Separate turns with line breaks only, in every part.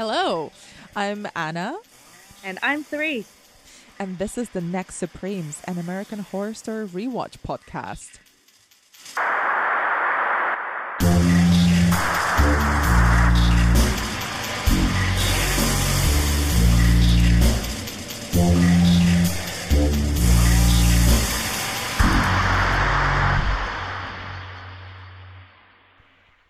Hello, I'm Anna,
And I'm three.
and this is the Next Supremes, an American Horror Story rewatch podcast.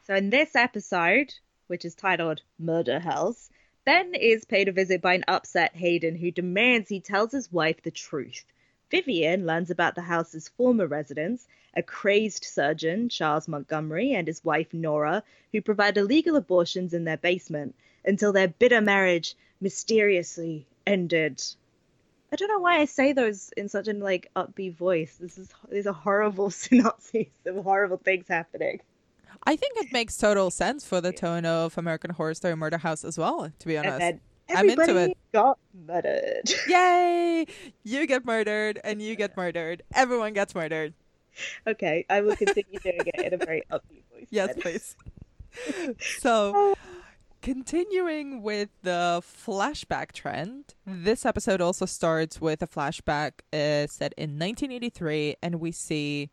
So in this episode, which is titled Murder House, Ben is paid a visit by an upset Hayden who demands he tells his wife the truth. Vivian learns about the house's former residents, a crazed surgeon, Charles Montgomery, and his wife Nora, who provide illegal abortions in their basement until their bitter marriage mysteriously ended. I don't know why I say those in such an like upbeat voice. This is these are horrible synopses of horrible things happening.
I think it makes total sense for the tone of American Horror Story Murder House as well, to be honest.
Then
I'm into it.
got murdered.
Yay! You get murdered and you get murdered. Everyone gets murdered.
okay, I will continue doing it in a very upbeat voice.
Yes,
then.
please. so, continuing with the flashback trend, this episode also starts with a flashback uh, set in 1983, and we see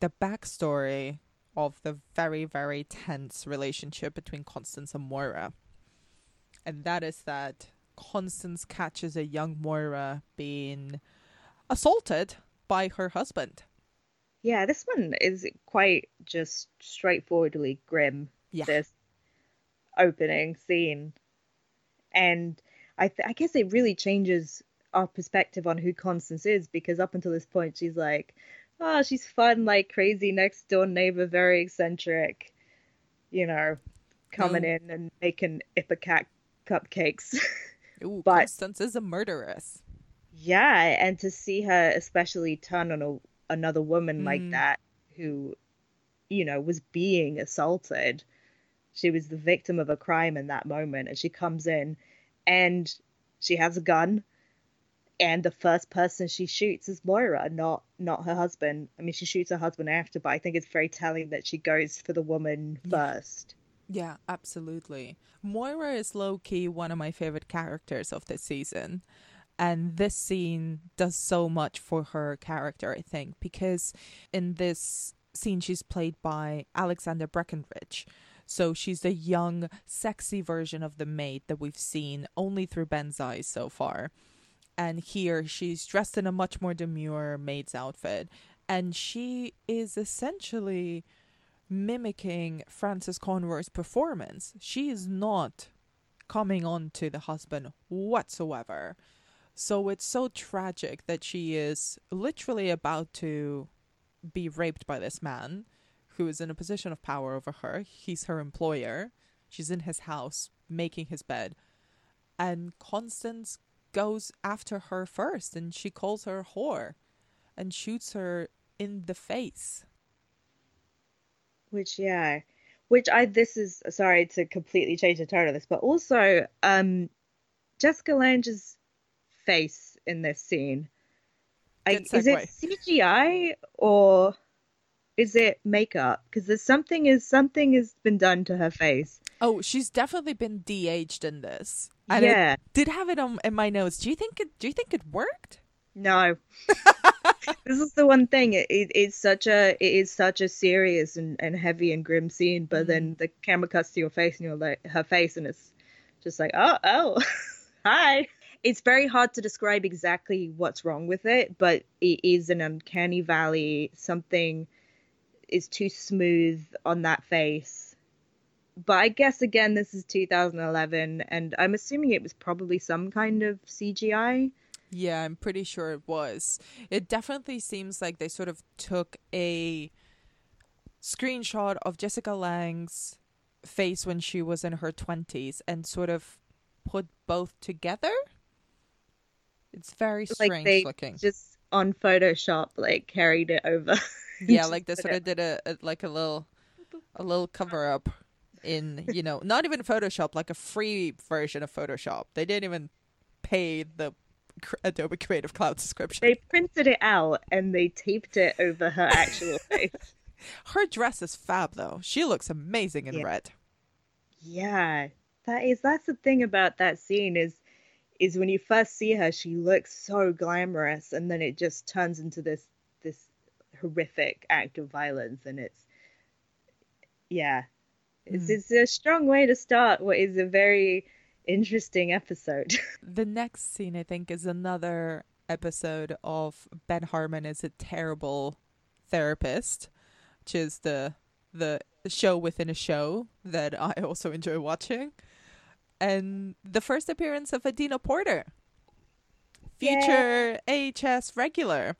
the backstory of the very, very tense relationship between Constance and Moira. And that is that Constance catches a young Moira being assaulted by her husband.
Yeah, this one is quite just straightforwardly grim.
Yeah.
This opening scene, and I, th- I guess it really changes our perspective on who Constance is because up until this point she's like, oh, she's fun, like crazy next door neighbor, very eccentric, you know, coming
Mm.
in and making ipecac cupcakes.
Ooh,
But-
Constance is a murderess.
Yeah, and to see her especially turn on a, another woman like
Mm.
that who, you know, was being assaulted. She was the victim of a crime in that moment, and she comes in and she has a gun, and the first person she shoots is Moira, not not her husband. I mean, she shoots her husband after, but I think it's very telling that she goes for the woman first.
Yeah, absolutely. Moira is low key one of my favorite characters of this season. And this scene does so much for her character, I think, because in this scene, she's played by Alexandra Breckenridge. So she's the young, sexy version of the maid that we've seen only through Ben's eyes so far. And here she's dressed in a much more demure maid's outfit. And she is essentially mimicking Frances Conroy's performance. She is not coming on to the husband whatsoever. So it's so tragic that she is literally about to be raped by this man who is in a position of power over her. He's her employer. She's in his house making his bed. And Constance goes after her first and she calls her a whore and shoots her in the face.
Which yeah, which I this is sorry to completely change the tone of this, but also um Jessica Lange's face in this scene. I, is it. CGI or is it makeup? Because there's something is something has been done to her face.
Oh, she's definitely been de-aged in this. And I
yeah,
did have it on in my notes. Do you think it? Do you think it worked?
no. this is the one thing. It, it it's such a it is such a serious and, and heavy and grim scene, but then mm-hmm. the camera cuts to your face and you're like her face, and it's just like oh oh hi. It's very hard to describe exactly what's wrong with it, but it is an uncanny valley. Something is too smooth on that face. But I guess again, this is 2011, and I'm assuming it was probably some kind of CGI.
Yeah, I'm pretty sure it was. It definitely seems like they sort of took a screenshot of Jessica Lange's face when she was in her 20s and sort of put both together. It's very strange
like they
looking.
just on Photoshop like carried it over.
yeah, like they sort of did a, a like a little a little cover up in, you know, not even Photoshop, like a free version of Photoshop. They didn't even pay the Adobe Creative Cloud subscription.
They printed it out and they taped it over her actual face.
Her dress is fab though. She looks amazing in
Yeah.
red.
Yeah. That is that's the thing about that scene is is when you first see her, she looks so glamorous, and then it just turns into this this horrific act of violence, and it's yeah, it's,
Mm.
it's a strong way to start what is a very interesting episode.
The next scene, I think, is another episode of Ben Harmon is a terrible therapist, which is the the show within a show that I also enjoy watching. And the first appearance of Adina Porter, future AHS regular,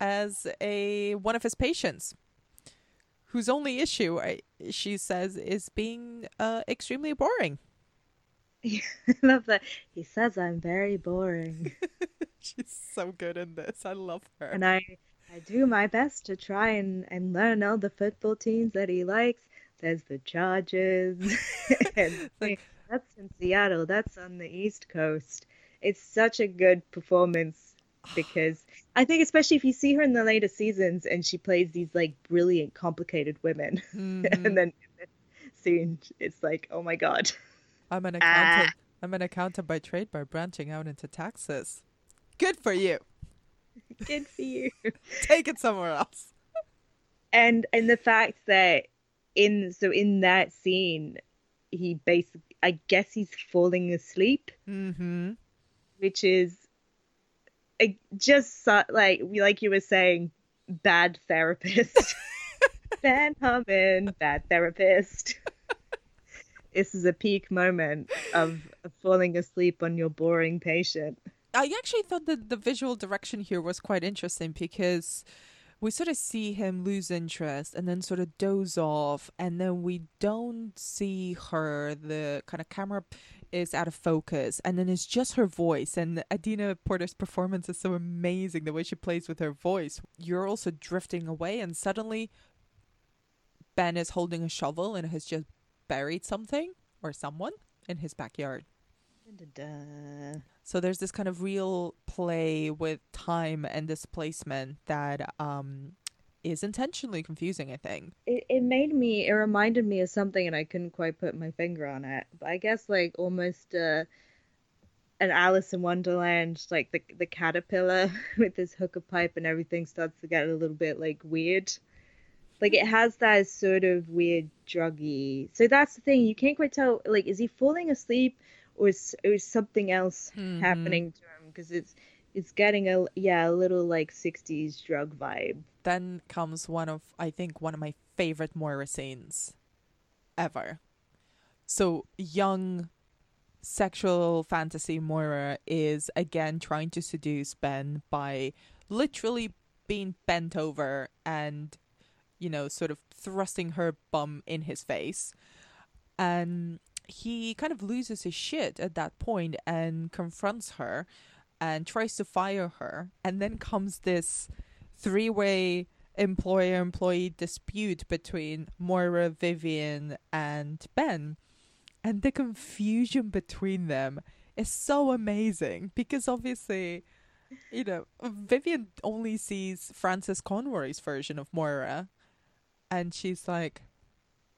as a one of his patients, whose only issue, I, she says, is being uh, extremely boring.
I love that. He says I'm very boring,
She's so good in this. I love her.
and I I do my best to try and and learn all the football teams that he likes. There's the Chargers, and
Like-
that's in Seattle. That's on the East Coast. It's such a good performance because I think especially if you see her in the later seasons and she plays these like brilliant, complicated women,
Mhm.
and then soon it's like, oh my god.
I'm an
Ah.
accountant. I'm an accountant by trade by branching out into taxes. Good for you.
Good for you.
Take it somewhere else.
and and the fact that in so in that scene he basically i guess he's falling asleep
Mm-hmm.
which is uh, just so, like we like you were saying bad therapist ben Harmon, bad therapist this is a peak moment of falling asleep on your boring patient
I actually thought that the visual direction here was quite interesting because we sort of see him lose interest and then sort of doze off, and then we don't see her. The kind of camera is out of focus, and then it's just her voice. And Adina Porter's performance is so amazing the way she plays with her voice. You're also drifting away, and suddenly Ben is holding a shovel and has just buried something or someone in his backyard. So there's this kind of real play with time and displacement that um is intentionally confusing, I think.
it, it made me it reminded me of something and I couldn't quite put my finger on it. But I guess like almost uh an Alice in Wonderland, like the the caterpillar with this hookah pipe and everything starts to get a little bit like weird. Like it has that sort of weird druggy. So that's the thing, you can't quite tell like is he falling asleep or is, or is something else
Mhm.
happening to him because it's it's getting a yeah, a little like 60s drug vibe.
Then comes one of I think one of my favorite Moira scenes ever. So young sexual fantasy Moira is again trying to seduce Ben by literally being bent over and you know sort of thrusting her bum in his face and he kind of loses his shit at that point and confronts her and tries to fire her. And then comes this three-way employer employee dispute between Moira, Vivian and Ben. And the confusion between them is so amazing because obviously you know Vivian only sees Frances Conroy's version of Moira. And she's like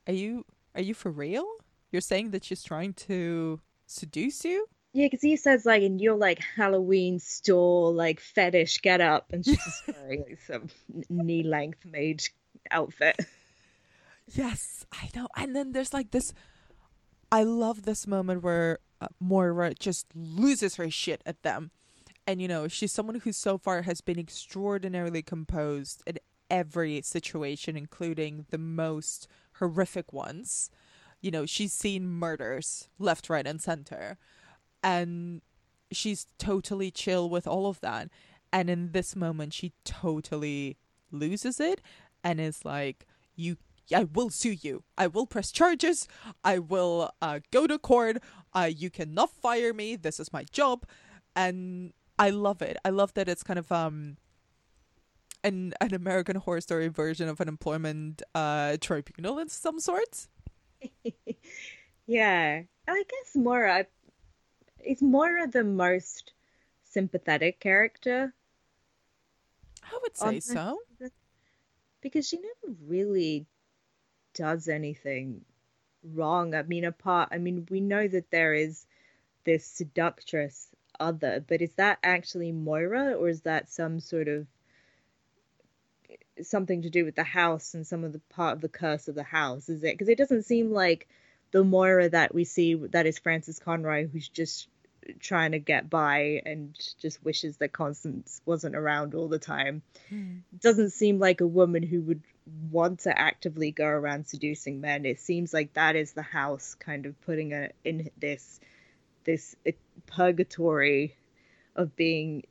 are you are you for real? You're saying that she's trying to seduce you
Yeah, because he says like in your like Halloween store like fetish get up, and she's just wearing like some knee length maid outfit.
Yes, I know. And then there's like this. I love this moment where uh, Moira just loses her shit at them. And, you know, she's someone who so far has been extraordinarily composed in every situation, including the most horrific ones. You know, she's seen murders left, right, and center. And she's totally chill with all of that. And in this moment, she totally loses it and is like, you I will sue you. I will press charges. I will uh, go to court. Uh, you cannot fire me. This is my job, and I love it. I love that it's kind of um an an American Horror Story version of an employment uh tribunal in some sorts.
yeah, I guess Moira is Moira the most sympathetic character
I would say so.
because she never really does anything wrong. I mean, apart, I mean, we know that there is this seductress other, but is that actually Moira or is that some sort of something to do with the house and some of the part of the curse of the house? Is it because it doesn't seem like the Moira that we see that is Frances Conroy, who's just trying to get by and just wishes that Constance wasn't around all the time. Mm. Doesn't seem like a woman who would want to actively go around seducing men. It seems like that is the house kind of putting her in this this purgatory of being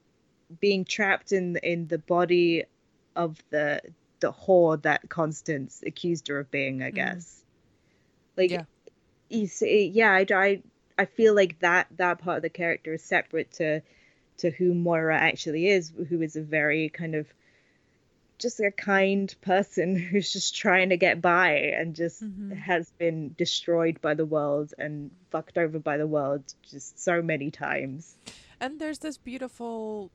being trapped in in the body of the the whore that Constance accused her of being, I mm. guess. Mm. Like yeah. you see, yeah, I, I I feel like that that part of the character is separate to to who Moira actually is, who is a very kind of just a kind person who's just trying to get by and just mm-hmm. has been destroyed by the world and fucked over by the world just so many times.
And there's this beautiful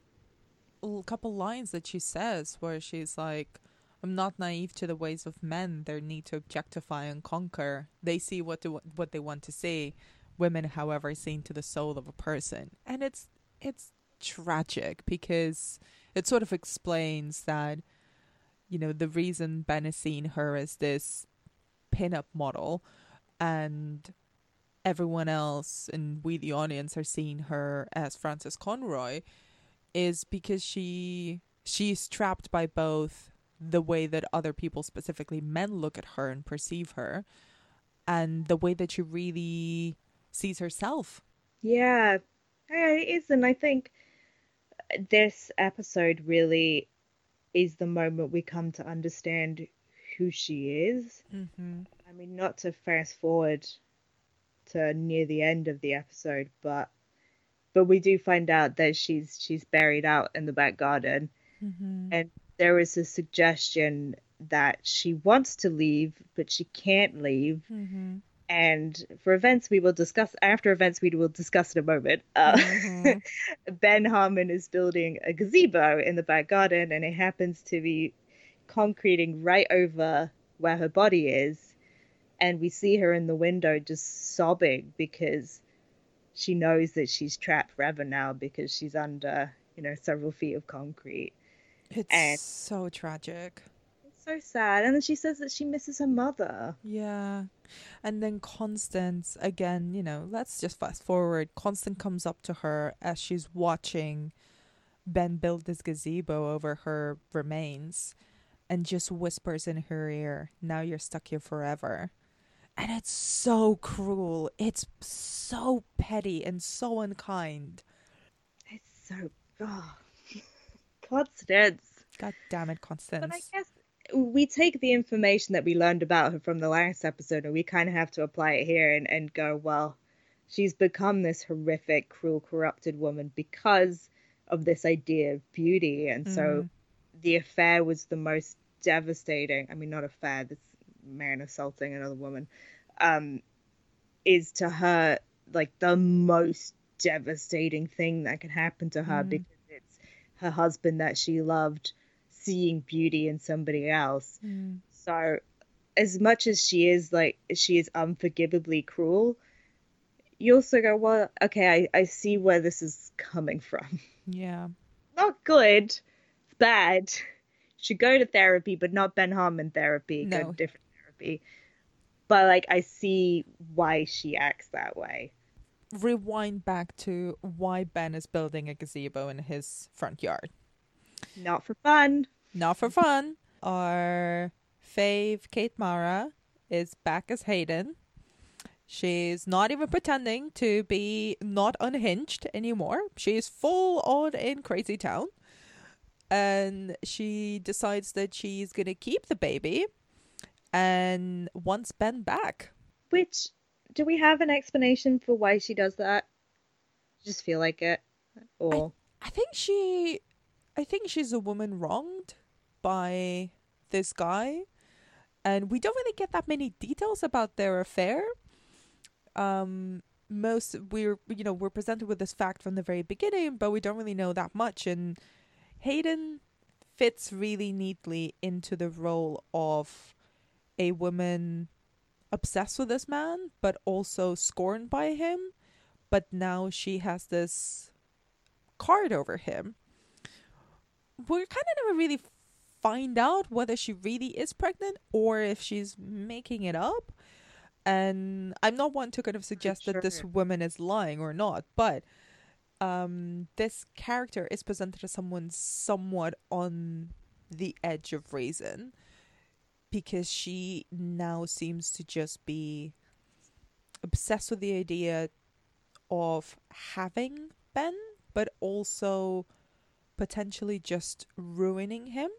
couple lines that she says where she's like, I'm not naive to the ways of men, their need to objectify and conquer. They see what to, what they want to see. Women, however, seen to the soul of a person. And it's it's tragic because it sort of explains that you know, the reason Ben is seeing her as this pin-up model and everyone else and we the audience are seeing her as Frances Conroy is because she she's trapped by both the way that other people specifically men look at her and perceive her and the way that she really sees herself.
Yeah. It is and I think this episode really is the moment we come to understand who she is. Mm-hmm. I mean, not to fast forward to near the end of the episode, but but we do find out that she's she's buried out in the back garden, mm-hmm. and there is a suggestion that she wants to leave, but she can't leave. Mm-hmm and for events we will discuss after events we will discuss in a moment uh, mm-hmm. ben harmon is building a gazebo in the back garden and it happens to be concreting right over where her body is and we see her in the window just sobbing because she knows that she's trapped forever now because she's under you know several feet of concrete
it's and so tragic It's
so sad. And then she says that she misses her mother.
Yeah. And then Constance, again, you know, let's just fast forward. Constance comes up to her as she's watching Ben build this gazebo over her remains and just whispers in her ear, Now you're stuck here forever. And it's so cruel. It's so petty and so unkind.
It's so. Oh. Constance.
God damn it, Constance. But
I guess we take the information that we learned about her from the last episode and we kind of have to apply it here and, and go, well, she's become this horrific, cruel, corrupted woman because of this idea of beauty. And mm. so mm-hmm. the affair was the most devastating. I mean, not affair, this man assaulting another woman, um, is to her like the most devastating thing that can happen to her mm. because it's her husband that she loved seeing beauty in somebody else. Mm. So, as much as she is like she is unforgivably cruel, you also go, well, okay, I, I see where this is coming from.
Yeah.
Not good. Bad. Should go to therapy, but not Ben Harmon therapy. No. Go to different therapy. But like I see why she acts that way.
Rewind back to why Ben is building a gazebo in his front yard.
Not for fun
not for fun. Our fave Kate Mara is back as Hayden. She's not even pretending to be not unhinged anymore. She's full on in Crazy Town. And she decides that she's going to keep the baby and wants Ben back.
Which, do we have an explanation for why she does that? Just feel like it? Or.
I, I think she. I think she's a woman wronged by this guy and we don't really get that many details about their affair um most we're you know we're presented with this fact from the very beginning but we don't really know that much and hayden fits really neatly into the role of a woman obsessed with this man, but also scorned by him. But now she has this card over him. We kind of never really find out whether she really is pregnant or if she's making it up. And I'm not one to kind of suggest
sure.
that this woman is lying or not, but um, this character is presented as someone somewhat on the edge of reason because she now seems to just be obsessed with the idea of having Ben, but also potentially just ruining him.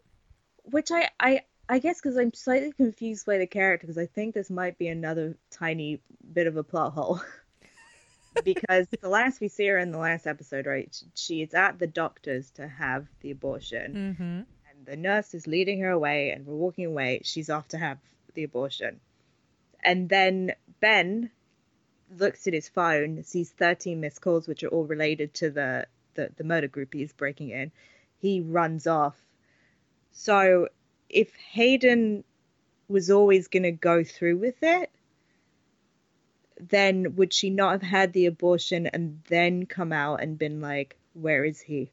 Which I I I guess because I'm slightly confused by the character because I think this might be another tiny bit of a plot hole. because the last we see her in the last episode, right? She is at the doctor's to have the abortion,
mm-hmm.
and the nurse is leading her away, and we're walking away. She's off to have the abortion, and then Ben looks at his phone, sees 13 missed calls, which are all related to the the, the murder group is breaking in. He runs off. So if Hayden was always going to go through with it, then would she not have had the abortion and then come out and been like, "Where is he?"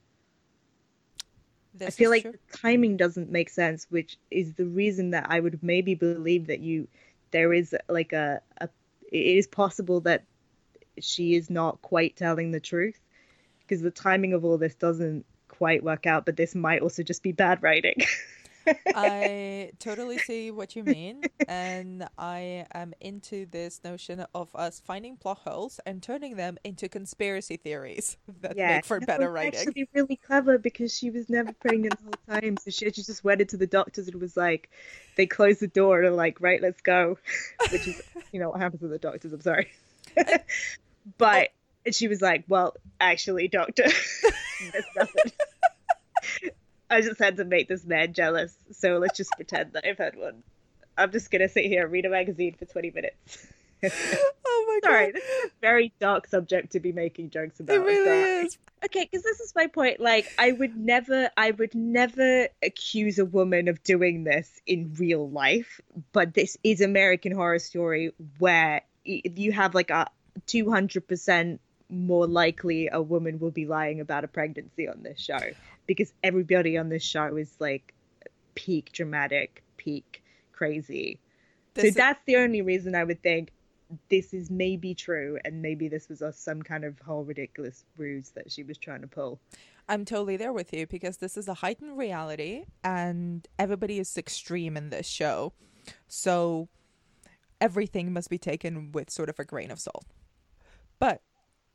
This
I feel like
true.
timing doesn't make sense, which is the reason that I would maybe believe that you there is like a, a it is possible that she is not quite telling the truth because the timing of all this doesn't quite work out, but this might also just be bad writing.
I totally see what you mean, and I am into this notion of us finding plot holes and turning them into conspiracy theories that
yeah,
make for better writing.
Actually, really clever because she was never pregnant the whole time, so she, she just went into the doctors and was like, they closed the door and are like, right, let's go, which is you know what happens with the doctors. I'm sorry, but she was like, well, actually, doctor, there's nothing. I just had to make this man jealous, so let's just pretend that I've had one. I'm just gonna sit here and read a magazine for 20 minutes.
oh my
Sorry,
god,
this is a very dark subject to be making jokes about.
it really
sorry.
is.
Okay, because this is my point. Like, I would never, I would never accuse a woman of doing this in real life, but this is American Horror Story where you have like a 200% more likely a woman will be lying about a pregnancy on this show because everybody on this show is like peak dramatic, peak crazy.
This
so
is-
that's the only reason I would think this is maybe true, and maybe this was some kind of whole ridiculous ruse that she was trying to pull.
I'm totally there with you because this is a heightened reality and everybody is extreme in this show. So everything must be taken with sort of a grain of salt. But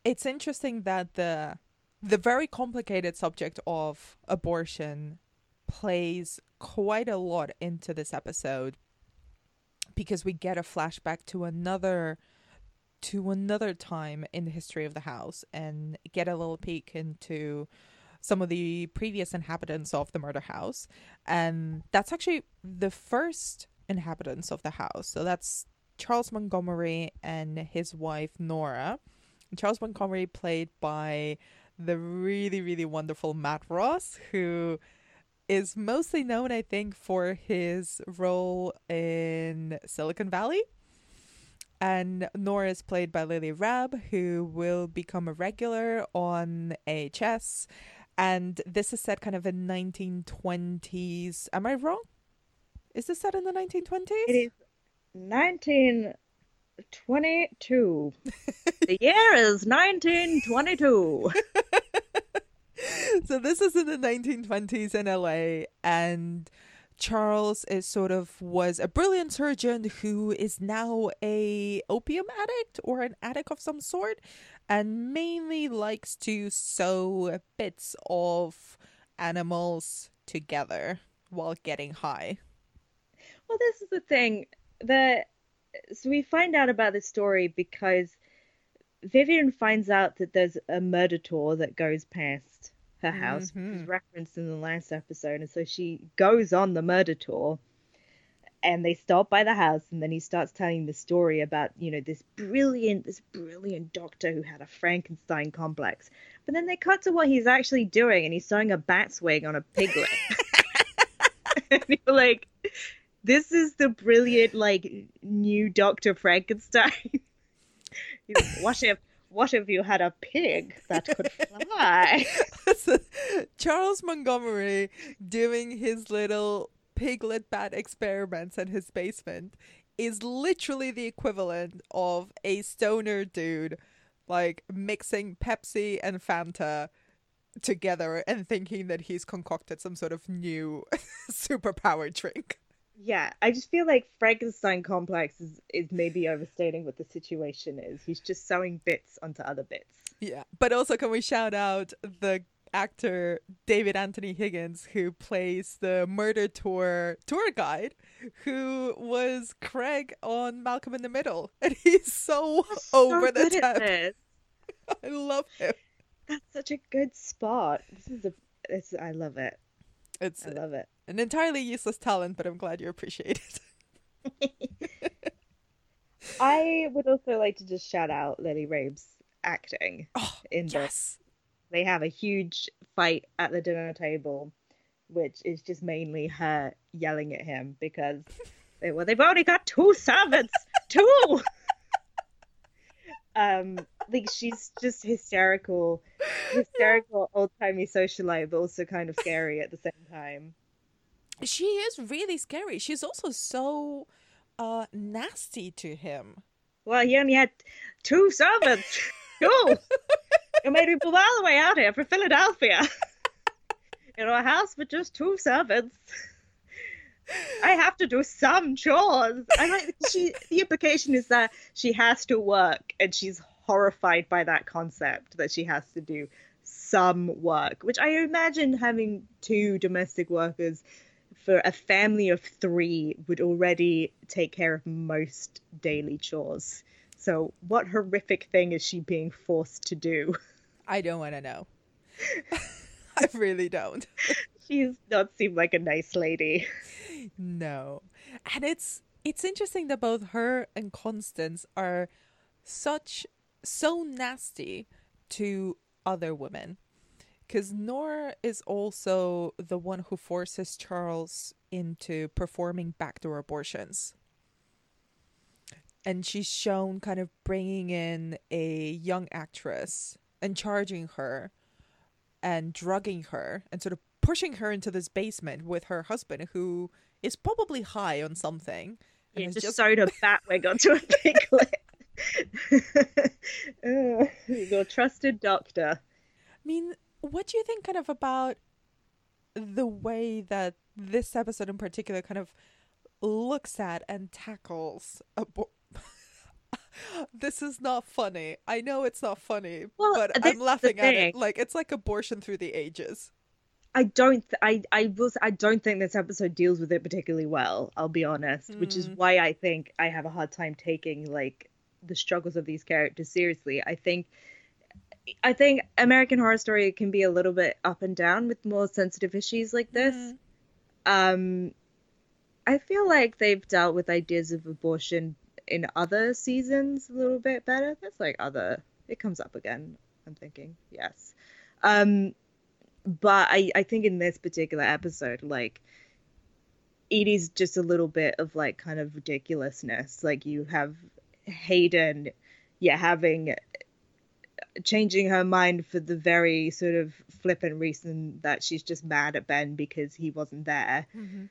it's interesting that the the very complicated subject of abortion plays quite a lot into this episode because we get a flashback to another to another time in the history of the house and get a little peek into some of the previous inhabitants of the murder house. And that's actually the first inhabitants of the house. So that's charles montgomery and his wife nora charles montgomery played by the really really wonderful matt ross who is mostly known i think for his role in silicon valley and Nora is played by Lily Rabe, who will become a regular on AHS. And this is set kind of in 1920s. Am I wrong? Is this set in the 1920s?
It is 1922. the year is 1922.
so this is in the 1920s in LA and Charles is sort of was a brilliant surgeon who is now a opium addict or an addict of some sort and mainly likes to sew bits of animals together while getting high.
Well, this is the thing. The so we find out about this story because Vivian finds out that there's a murder tour that goes past her house, which was
mm-hmm.
referenced in the last episode, and so she goes on the murder tour. And they stop by the house, and then he starts telling the story about, you know, this brilliant, this brilliant doctor who had a Frankenstein complex. But then they cut to what he's actually doing, and he's sewing a bat's wing on a piglet. and you're like, this is the brilliant like new Doctor Frankenstein. what if what if you had a pig that could fly?
Charles Montgomery doing his little piglet bat experiments in his basement is literally the equivalent of a stoner dude like mixing Pepsi and Fanta together and thinking that he's concocted some sort of new superpower drink.
Yeah, I just feel like Frankenstein complex is, is maybe overstating what the situation is. He's just sewing bits onto other bits.
Yeah, but also can we shout out the actor David Anthony Higgins who plays the murder tour tour guide who was Craig on Malcolm in the Middle and he's so, so over the top. I love him.
That's such a good spot. This is a it's I love it. It's I love it.
An entirely useless talent, but I'm glad you appreciate it.
I would also like to just shout out Lily Rabe's acting
oh, in yes. this
they have a huge fight at the dinner table, which is just mainly her yelling at him because they, well, they've only got two servants, two. um, like she's just hysterical, hysterical old timey socialite, but also kind of scary at the same time.
She is really scary. She's also so uh nasty to him.
Well, he only had two servants. Cool. you made me pull all the way out here from Philadelphia. in a house with just two servants. I have to do some chores. I like she. The implication is that she has to work, and she's horrified by that concept that she has to do some work. Which I imagine having two domestic workers for a family of three would already take care of most daily chores. So, what horrific thing is she being forced to do?
I don't want to know. I really don't.
She does not seem like a nice lady.
No. And it's it's interesting that both her and Constance are such so nasty to other women. Because Nora is also the one who forces Charles into performing backdoor abortions. And she's shown kind of bringing in a young actress and charging her and drugging her and sort of pushing her into this basement with her husband who is probably high on something
yeah, just, just sewed a batwig onto a piglet uh, your trusted doctor.
I mean what do you think kind of about the way that this episode in particular kind of looks at and tackles abor- this is not funny. I know it's not funny, well, but I'm laughing at it. Like it's like abortion through the ages.
I don't. Th- I I was. I don't think this episode deals with it particularly well. I'll be honest, mm. which is hmm. why I think I have a hard time taking like the struggles of these characters seriously. I think. I think American Horror Story can be a little bit up and down with more sensitive issues like this. Mm. Um, I feel like they've dealt with ideas of abortion in other seasons a little bit better. That's like other. It comes up again. I'm thinking yes. Um, but I I think in this particular episode, like it is just a little bit of like kind of ridiculousness. Like you have Hayden, yeah, having changing her mind for the very sort of flippant reason that she's just mad at Ben because he wasn't there. Mm-hmm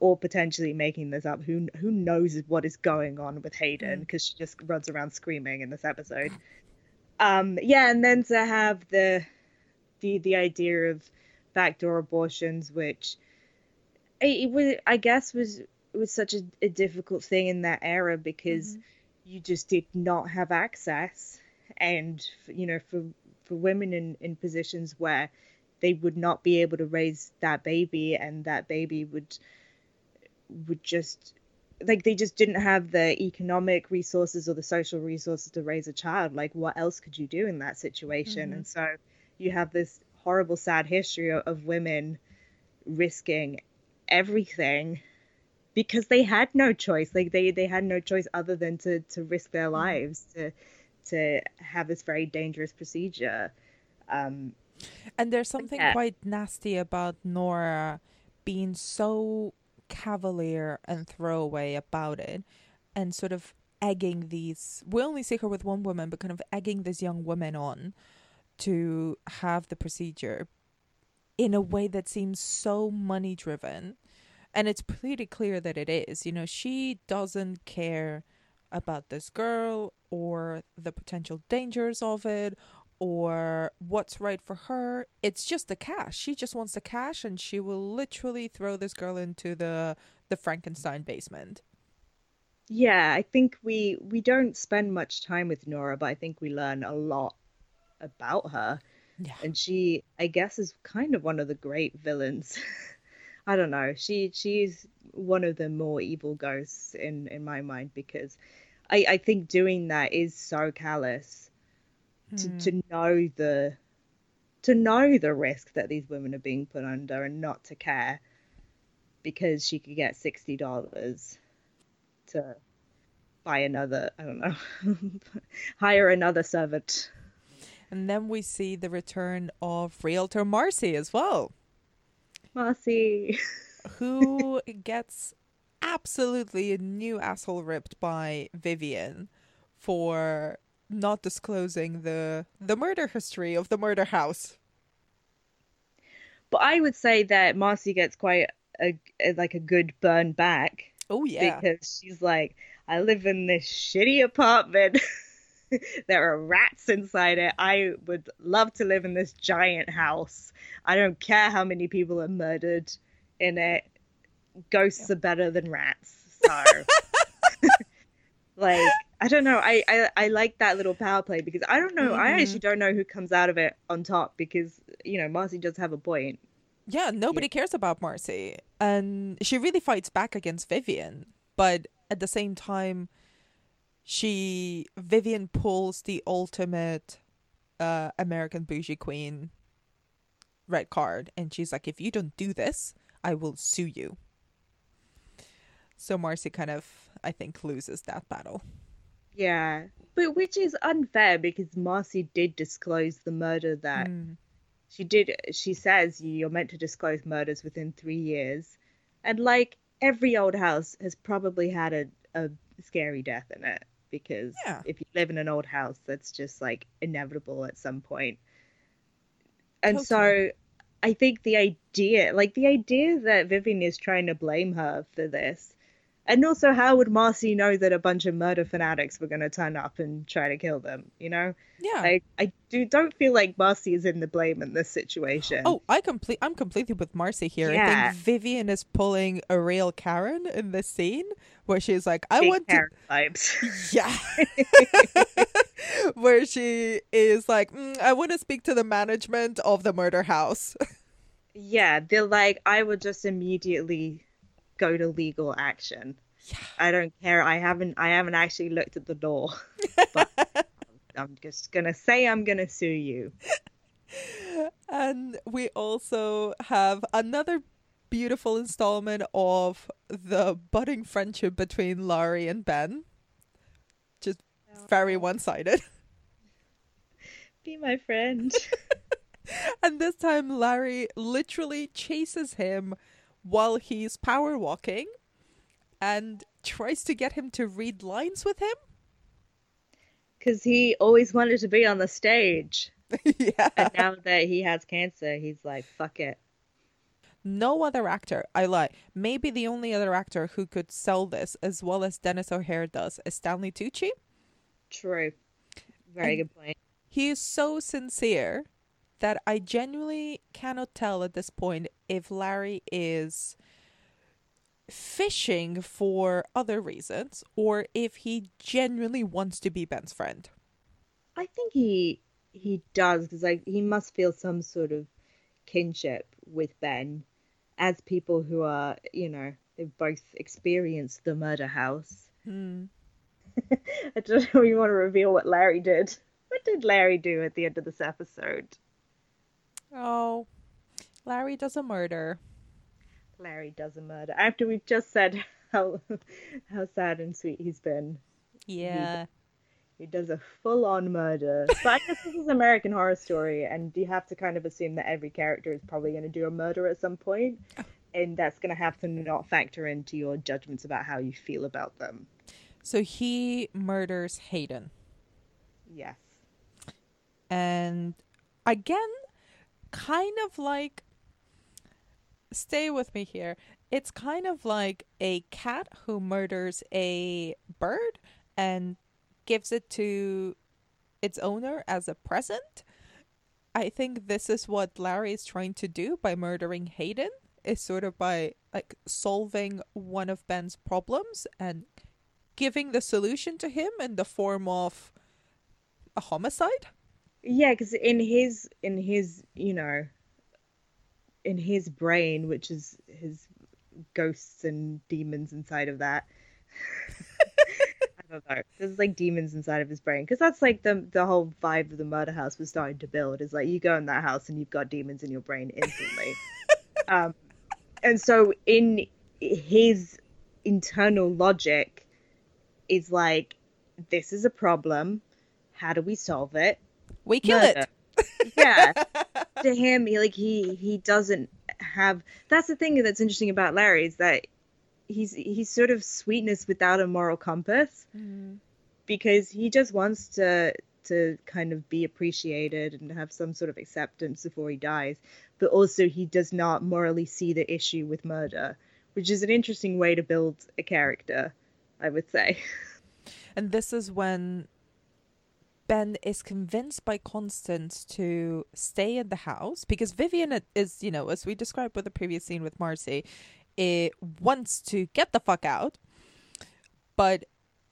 or potentially making this up. Who who knows what is going on with Hayden because mm. she just runs around screaming in this episode. Um, yeah, and then to have the the the idea of backdoor abortions, which it, it was, I guess, was was such a, a, difficult thing in that era because mm-hmm. you just did not have access, and you know, for for women in in positions where they would not be able to raise that baby, and that baby would would just like they just didn't have the economic resources or the social resources to raise a child like what else could you do in that situation mm-hmm. and so you have this horrible sad history of women risking everything because they had no choice like they they had no choice other than to to risk their mm-hmm. lives to to have this very dangerous procedure. Um
and there's something yeah. quite nasty about Nora being so cavalier and throwaway about it and sort of egging these we only see her with one woman but kind of egging this young woman on to have the procedure in a way that seems so money driven and it's pretty clear that it is. You know she doesn't care about this girl or the potential dangers of it or what's right for her. It's just the cash. She just wants the cash and she will literally throw this girl into the the Frankenstein basement.
Yeah, I think we we don't spend much time with Nora, but I think we learn a lot about her.
Yeah.
And she I guess is kind of one of the great villains. I don't know. She she's one of the more evil ghosts in in my mind because I I think doing that is so callous to,
Hmm.
to know the to know the risk that these women are being put under and not to care because she could get sixty dollars to buy another I don't know hire another servant.
And then we see the return of realtor Marcy as well, Ah,
Marcy.
who gets absolutely a new asshole ripped by Vivian for not disclosing the the murder history of the murder house.
But I would say that Marcy gets quite a, a like a good burn back
Oh yeah.
because she's like, I live in this shitty apartment. there are rats inside it. I would love to live in this giant house. I don't care how many people are murdered in it. Ghosts are better than rats. So, like, I don't know. I, I I like that little power play because I don't know. I
Mhm.
actually don't know who comes out of it on top because you know Marcy does have a point.
Yeah, nobody cares about Marcy. And she really fights back against Vivian. But at the same time, she Vivian pulls the ultimate uh American bougie queen red card and she's like, if you don't do this, I will sue you. So Marcy kind of I think loses that battle.
Yeah, but which is unfair because Marcy did disclose the murder that
Mm.
she did. She says you're meant to disclose murders within three years, and like every old house has probably had a, a scary death in it because
Yeah.
if you live in an old house, that's just like inevitable at some point. And so I think the idea, like the idea that Vivian is trying to blame her for this, and also how would Marcy know that a bunch of murder fanatics were going to turn up and try to kill them? You know,
Yeah.
I I do don't feel like Marcy is in the blame in this situation.
Oh, I complete. I'm completely with Marcy here. I
Yeah.
think Vivian is pulling a real Karen in this scene where she's like, "I
Big
want to."
Vibes.
Yeah. Where she is like, "Mm, I want to speak to the management of the murder house.
yeah, they're like, I would just immediately go to legal action.
Yeah.
I don't care. I haven't I haven't actually looked at the law, but I'm just gonna say I'm gonna sue you.
and we also have another beautiful installment of the budding friendship between Larry and Ben. Just oh, very one sided.
Be my friend.
And this time, Larry literally chases him while he's power walking and tries to get him to read lines with him.
Because he always wanted to be on the stage.
yeah.
And now that he has cancer, he's like, fuck it.
No other actor, I lie. Maybe the only other actor who could sell this as well as Denis O'Hare does is Stanley Tucci.
True. Very
And-
good point.
He is so sincere that I genuinely cannot tell at this point if Larry is fishing for other reasons or if he genuinely wants to be Ben's friend.
I think he he does because like he must feel some sort of kinship with Ben as people who are, you know, they've both experienced the murder house.
Hmm.
I don't know if you want to reveal what Larry did. What did Larry do at the end of this episode?
Oh, Larry does a murder.
Larry does a murder. After we've just said how how sad and sweet he's been.
Yeah.
He does a full on murder. But I guess this is American Horror Story, and you have to kind of assume that every character is probably going to do a murder at some and that's going to have to not factor into your judgments about how you feel about them.
So he murders Hayden.
Yes.
And again, kind of like stay with me here. It's kind of like a cat who murders a bird and gives it to its owner as a present. I think this is what Larry is trying to do by murdering Hayden is sort of by like solving one of Ben's problems and giving the solution to him in the form of a homicide.
Yeah, because in his in his you know in his brain, which is his ghosts and demons inside of that. I don't know. There's like demons inside of his brain because that's like the the whole vibe of the murder house was starting to build. Is like you go in that house and you've got demons in your brain instantly. um, and so in his internal logic is like this is a problem how do we solve it
we kill Murder.
it yeah to him he like he he doesn't have that's the thing that's interesting about larry is that he's he's sort of sweetness without a moral compass mm. because he just wants to to kind of be appreciated and have some sort of acceptance before he dies but also he does not morally see the issue with murder, which is an interesting way to build a character, I would say.
And this is when Ben is convinced by Constance to stay in the house because Vivian is, you know, as we described with the previous scene with Marcy, it wants to get the fuck out, but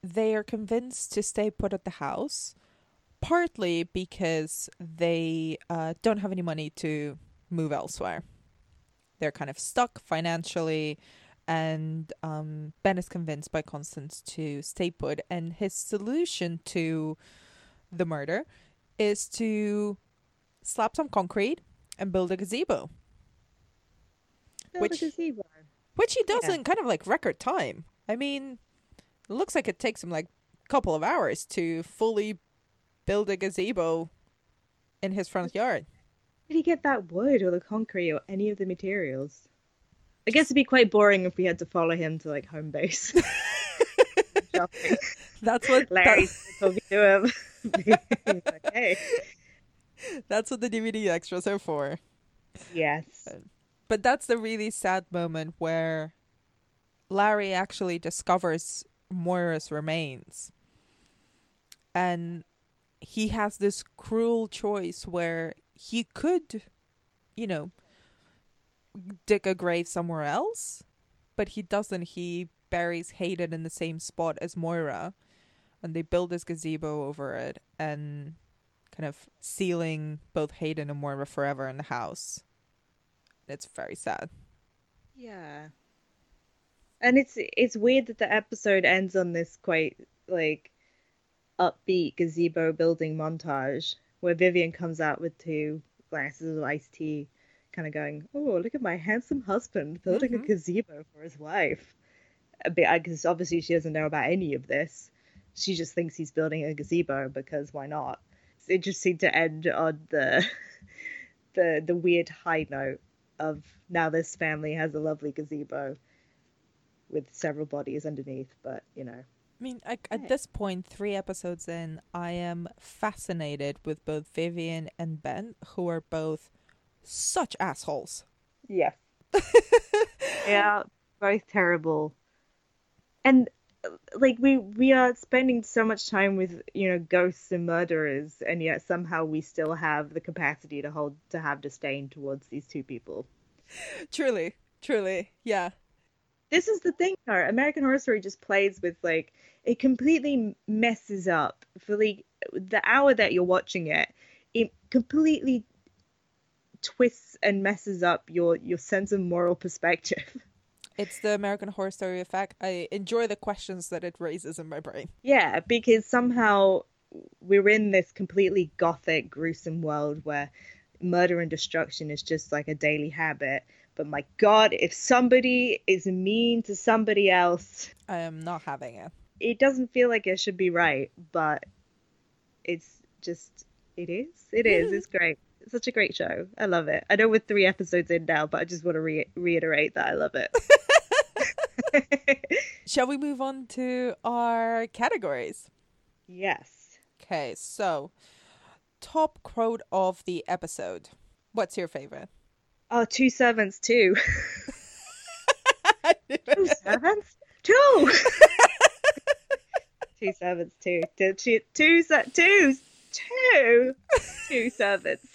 they are convinced to stay put at the house, partly because they uh, don't have any money to move elsewhere. They're kind of stuck financially, and um, Ben is convinced by Constance to stay put. And his solution to the murder is to slap some concrete and build a gazebo.
Build which, a gazebo.
Which he does yeah. in kind of like record time. I mean, it looks like it takes him like a couple of hours to fully build a gazebo in his front yard
did he get that wood or the concrete or any of the materials? I guess it'd be quite boring if we had to follow him to like home base.
that's what
Larry's talking to him. like, hey.
That's what the DVD extras are for.
Yes.
But that's the really sad moment where Larry actually discovers Moira's remains. And he has this cruel choice where he could, you know, dig a grave somewhere else, but he doesn't. He buries Hayden in the same spot as Moira, and they build this gazebo over it and kind of sealing both Hayden and Moira forever in the house. It's very sad.
Yeah. And it's it's weird that the episode ends on this quite like upbeat gazebo building montage where Vivian comes out with two glasses of iced tea, kind of going, "Oh, look at my handsome husband building mm-hmm. a gazebo for his wife." Because obviously she doesn't know about any of this. She just thinks he's building a gazebo because why not? It just seemed to end on the the the weird high note of now this family has a lovely gazebo with several bodies underneath, but you know.
I mean, I, at this point, three episodes in, I am fascinated with both Vivian and Ben, who are both such assholes.
Yeah. yeah, both terrible. And uh, like we we are spending so much time with you know ghosts and murderers, and yet somehow we still have the capacity to hold to have disdain towards these two people.
Truly, truly, yeah.
This is the thing though. American horror story just plays with like it completely messes up for the the hour that you're watching it it completely twists and messes up your your sense of moral perspective
it's the american horror story effect i enjoy the questions that it raises in my brain
yeah because somehow we're in this completely gothic gruesome world where murder and destruction is just like a daily habit but my God, if somebody is mean to somebody else,
I am not having it.
It doesn't feel like it should be right, but it's just, it is. It is. Mm. It's great. Such a great show. I love it. I know we're three episodes in now, but I just want to re- reiterate that I love it.
Shall we move on to our categories?
yes.
Okay, so top quote of the episode. What's your favorite?
Oh, two servants too. two servants? Two. two servants too. Two, two, two, two, two servants.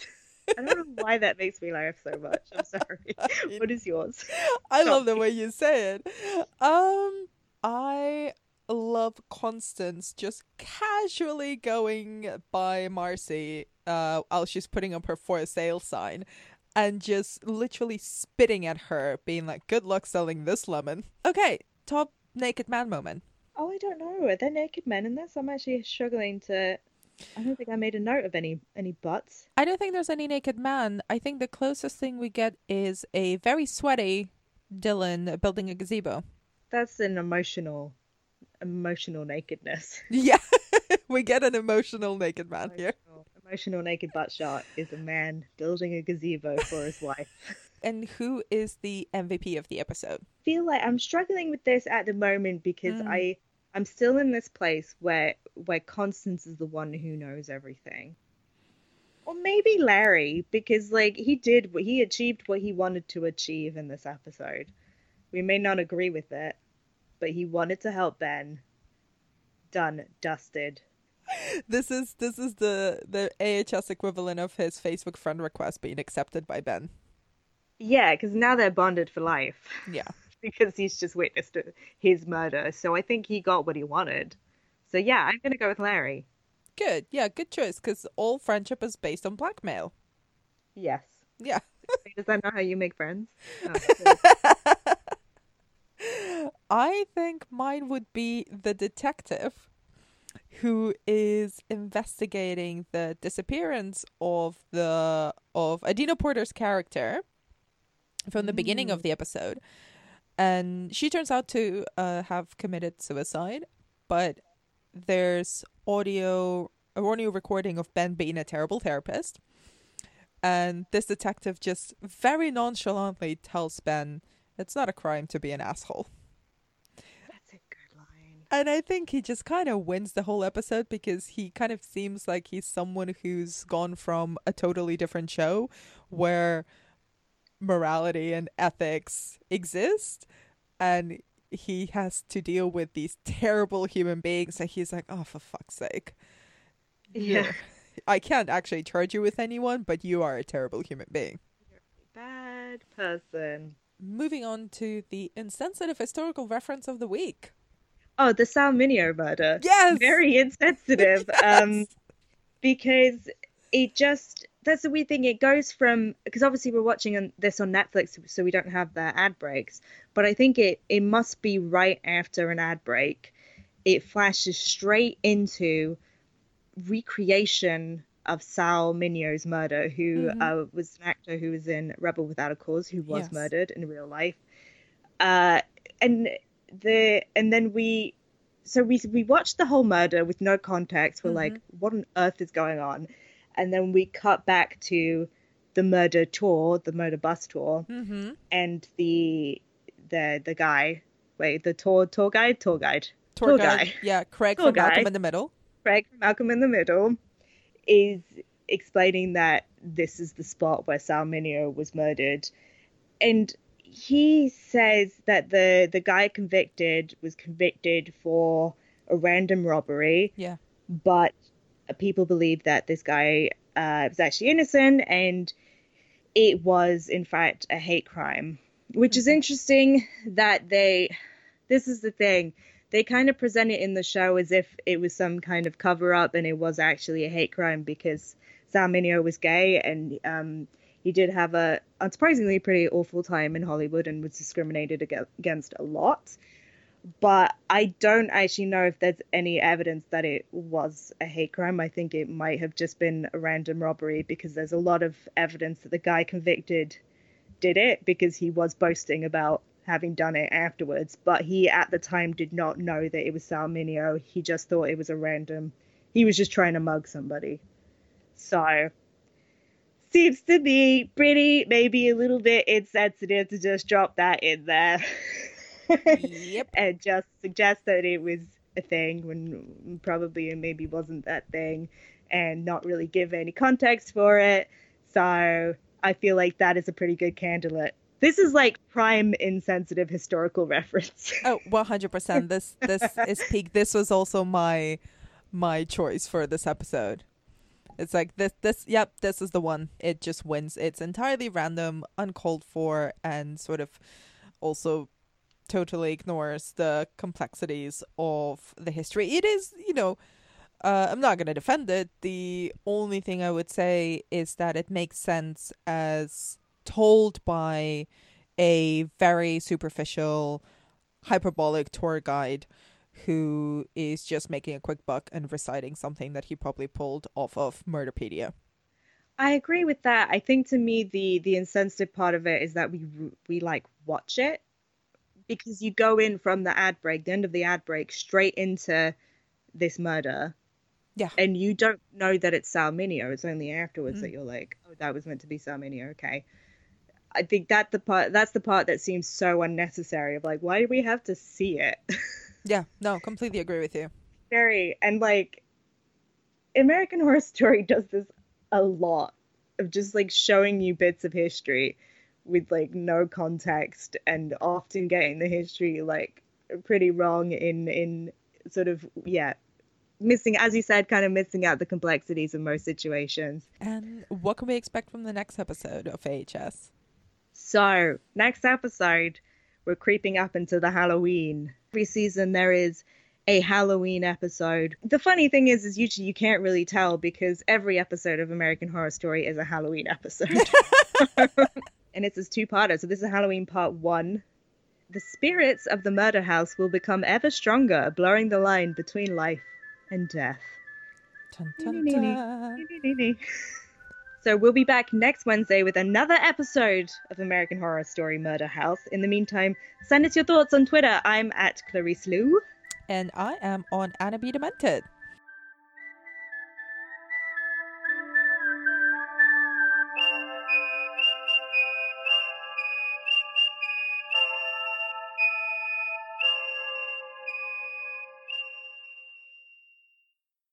I don't know why that makes me laugh so much. I'm sorry. What is yours?
I love the way you say it. Um, I love Constance just casually going by Marcy uh, while she's putting up her for sale sign and just literally spitting at her, being like, good luck selling this lemon. Okay, top naked man moment.
Oh, I don't know. Are there naked men in this? I'm actually struggling to. I don't think I made a note of any any butts.
I don't think there's any naked man. I think the closest thing we get is a very sweaty Dylan building a gazebo.
That's an emotional, emotional nakedness.
Yeah, we get an emotional naked man here.
Emotional, emotional naked butt shot is a man building a gazebo for his wife.
And who is the MVP of the episode?
I feel like I'm struggling with this at the moment because
Mm.
I I'm still in this place where where Constance is the one who knows everything. Or maybe Larry because like he did he achieved what he wanted to achieve in this episode. We may not agree with it, but he wanted to help Ben. Done, dusted.
This is this is the the AHS equivalent of his Facebook friend request being accepted by Ben.
Yeah, because now they're bonded for life
Yeah.
because he's just witnessed his murder. So I think he got what he wanted. So yeah, I'm gonna go with Larry.
Good. Yeah, good choice because all friendship is based on blackmail.
Yes.
Yeah.
Is that not how you make friends? Oh.
I think mine would be the detective who is investigating the disappearance of the of Adina Porter's character from the beginning of mm. the episode. And she turns out to uh, have committed suicide, but there's audio a audio recording of Ben being a terrible therapist. And this detective just very nonchalantly tells Ben it's not a crime to be an asshole.
That's a good line.
And I think he just kind of wins the whole episode because he kind of seems like he's someone who's gone from a totally different show where morality and ethics exist and he has to deal with these terrible human beings and he's like, "Oh, for fuck's sake."
Yeah.
I can't actually charge you with anyone, but you are a terrible human being.
Bad person.
Moving on to the insensitive historical reference of the week.
Oh, the Sal Mineo murder.
Yes!
Very insensitive. Um, because it just that's the weird thing. It goes from because obviously we're watching on, this on Netflix, so we don't have the ad breaks. But I think it it must be right after an ad break. It flashes straight into recreation of Sal Mineo's murder, who
Mhm.
uh, was an actor who was in Rebel Without a Cause, who was
Yes.
murdered in real life. Uh, and the and then we so we we watched the whole murder with no context. We're like, what on earth is going on? And then we cut back to the murder tour, the murder bus tour,
Mm-hmm.
and the the the guy. Wait, the tour tour guide, tour guide,
Tour,
Tour
guide.
guy.
Yeah, Craig
Tour
from Malcolm in the Middle.
Craig from Malcolm in the Middle, is explaining that this is the spot where Sal Mineo was murdered, and he says that the the guy convicted was convicted for a random robbery,
Yeah.
but people believe that this guy uh, was actually innocent and it was in fact a hate crime which is interesting that they this is the thing they kind of present it in the show as if it was some kind of cover up and it was actually a hate crime because Sal Mineo was gay and um, he did have a unsurprisingly pretty awful time in Hollywood and was discriminated ag- against a lot but I don't actually know if there's any evidence that it was a hate crime. I think it might have just been a random robbery because there's a lot of evidence that the guy convicted did it because he was boasting about having done it afterwards. But he at the time did not know that it was Sal Mineo. He just thought it was a random. He was just trying to mug somebody. So seems to be pretty, maybe a little bit insensitive to just drop that in there.
Yep.
and just suggest that it was a thing when probably it maybe wasn't that thing and not really give any context for it. So I feel like that is a pretty good candidate. This is like prime insensitive historical reference.
Oh, 100%. This this is peak. This was also my my choice for this episode. It's like this this yep, this is the one. It just wins. It's entirely random, uncalled for and sort of also totally ignores the complexities of the history. It is, you know, uh, I'm not going to defend it. The only thing I would say is that it makes sense as told by a very superficial, hyperbolic tour guide who is just making a quick buck and reciting something that he probably pulled off of Murderpedia.
I agree with that. I think to me the the insensitive part of it is that we we like watch it because you go in from the ad break, the end of the ad break, straight into this murder.
Yeah.
And you don't know that it's Sal Mineo. It's only afterwards mm. that you're like, oh, that was meant to be Sal Mineo. Okay. I think that the part that's the part that seems so unnecessary of like, why do we have to see it?
yeah, no, completely agree with you.
Very and like American Horror Story does this a lot of just like showing you bits of history with like no context and often getting the history like pretty wrong in in sort of yeah missing as you said kind of missing out the complexities of most situations.
And what can we expect from the next episode of ahs
so next episode we're creeping up into the halloween. Every season there is a halloween episode. The funny thing is is usually you can't really tell because every episode of american horror story is a halloween episode and it's a two-parter. So this is Halloween Part One. The spirits of the murder house will become ever stronger, blurring the line between life and death. Dun, dun, dun. So we'll be back next Wednesday with another episode of American Horror Story Murder House. In the meantime, send us your thoughts on Twitter. I'm at Clarisse Lou.
And I am on Anna B. Demented.